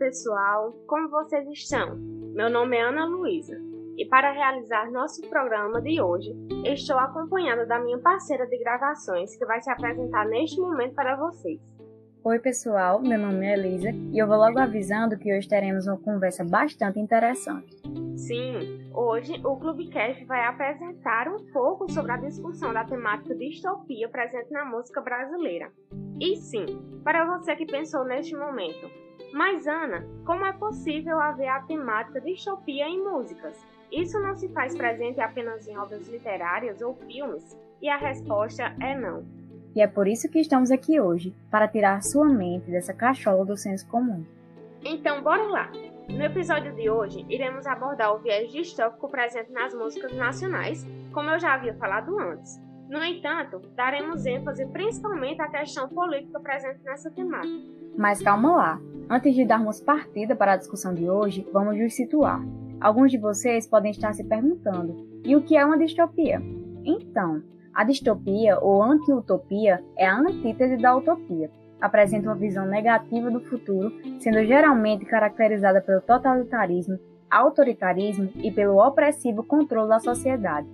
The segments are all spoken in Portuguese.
pessoal, como vocês estão? Meu nome é Ana Luísa e para realizar nosso programa de hoje, estou acompanhada da minha parceira de gravações que vai se apresentar neste momento para vocês. Oi, pessoal, meu nome é Elisa e eu vou logo avisando que hoje teremos uma conversa bastante interessante. Sim, hoje o Clubecast vai apresentar um pouco sobre a discussão da temática distopia presente na música brasileira. E sim, para você que pensou neste momento, mas Ana, como é possível haver a temática distopia em músicas? Isso não se faz presente apenas em obras literárias ou filmes? E a resposta é não. E é por isso que estamos aqui hoje, para tirar sua mente dessa cachola do senso comum. Então, bora lá! No episódio de hoje, iremos abordar o viés distópico presente nas músicas nacionais, como eu já havia falado antes. No entanto, daremos ênfase principalmente à questão política presente nessa temática. Mas calma lá! Antes de darmos partida para a discussão de hoje, vamos nos situar. Alguns de vocês podem estar se perguntando: e o que é uma distopia? Então, a distopia ou anti-utopia é a antítese da utopia. Apresenta uma visão negativa do futuro, sendo geralmente caracterizada pelo totalitarismo, autoritarismo e pelo opressivo controle da sociedade.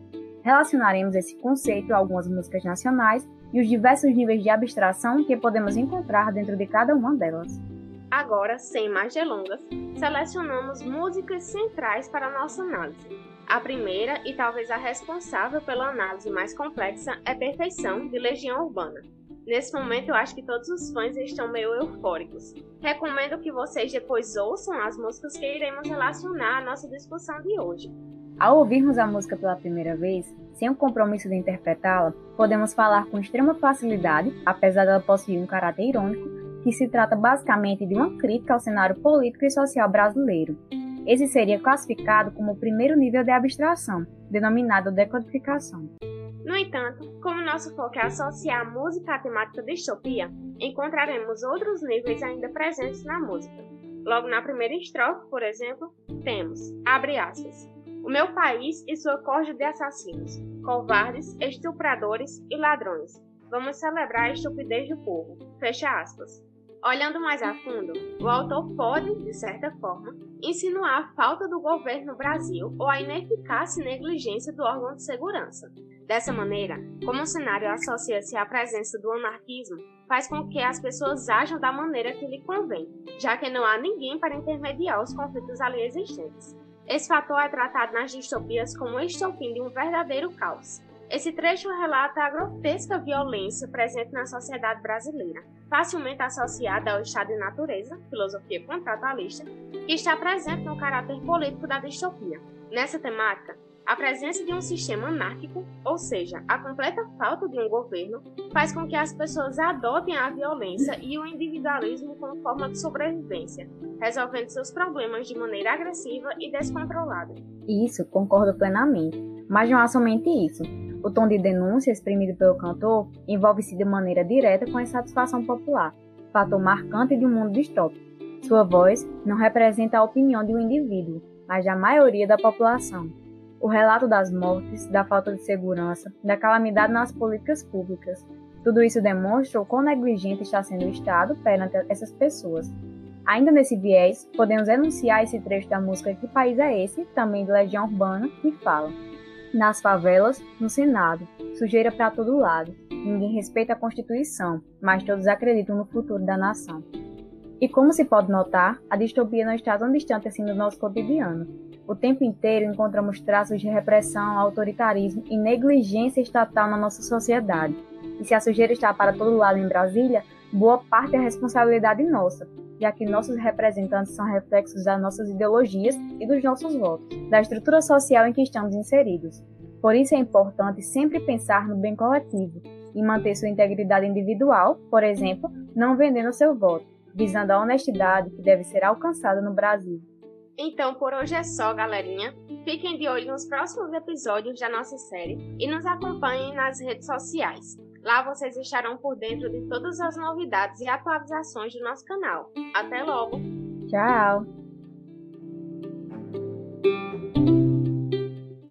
Relacionaremos esse conceito a algumas músicas nacionais e os diversos níveis de abstração que podemos encontrar dentro de cada uma delas. Agora, sem mais delongas, selecionamos músicas centrais para nossa análise. A primeira, e talvez a responsável pela análise mais complexa, é Perfeição, de Legião Urbana. Nesse momento, eu acho que todos os fãs estão meio eufóricos. Recomendo que vocês depois ouçam as músicas que iremos relacionar à nossa discussão de hoje. Ao ouvirmos a música pela primeira vez, sem o compromisso de interpretá-la, podemos falar com extrema facilidade, apesar dela possuir um caráter irônico, que se trata basicamente de uma crítica ao cenário político e social brasileiro. Esse seria classificado como o primeiro nível de abstração, denominado decodificação. No entanto, como nosso foco é associar a música à temática distopia, encontraremos outros níveis ainda presentes na música. Logo na primeira estrofe, por exemplo, temos, abre aspas, o meu país e sua corja de assassinos, covardes, estupradores e ladrões. Vamos celebrar a estupidez do povo. Fecha aspas. Olhando mais a fundo, o autor pode, de certa forma, insinuar a falta do governo no Brasil ou a ineficácia e negligência do órgão de segurança. Dessa maneira, como o cenário associa-se à presença do anarquismo, faz com que as pessoas ajam da maneira que lhe convém, já que não há ninguém para intermediar os conflitos ali existentes. Esse fator é tratado nas distopias como o estopim de um verdadeiro caos, esse trecho relata a grotesca violência presente na sociedade brasileira, facilmente associada ao estado de natureza, filosofia contratualista, que está presente no caráter político da distopia. Nessa temática, a presença de um sistema anárquico, ou seja, a completa falta de um governo, faz com que as pessoas adotem a violência e o individualismo como forma de sobrevivência, resolvendo seus problemas de maneira agressiva e descontrolada. Isso, concordo plenamente. Mas não há somente isso. O tom de denúncia exprimido pelo cantor envolve-se de maneira direta com a insatisfação popular, fator marcante de um mundo distópico. Sua voz não representa a opinião de um indivíduo, mas da maioria da população. O relato das mortes, da falta de segurança, da calamidade nas políticas públicas. Tudo isso demonstra o quão negligente está sendo o Estado perante essas pessoas. Ainda nesse viés, podemos enunciar esse trecho da música Que País é Esse, também de Legião Urbana, que fala nas favelas, no Senado, sujeira para todo lado. Ninguém respeita a Constituição, mas todos acreditam no futuro da nação. E como se pode notar, a distopia não está tão distante assim do nosso cotidiano. O tempo inteiro encontramos traços de repressão, autoritarismo e negligência estatal na nossa sociedade. E se a sujeira está para todo lado em Brasília, boa parte é responsabilidade nossa, já que nossos representantes são reflexos das nossas ideologias e dos nossos votos, da estrutura social em que estamos inseridos. Por isso é importante sempre pensar no bem coletivo e manter sua integridade individual, por exemplo, não vendendo seu voto, visando a honestidade que deve ser alcançada no Brasil. Então por hoje é só, galerinha. Fiquem de olho nos próximos episódios da nossa série e nos acompanhem nas redes sociais. Lá vocês estarão por dentro de todas as novidades e atualizações do nosso canal. Até logo! Tchau!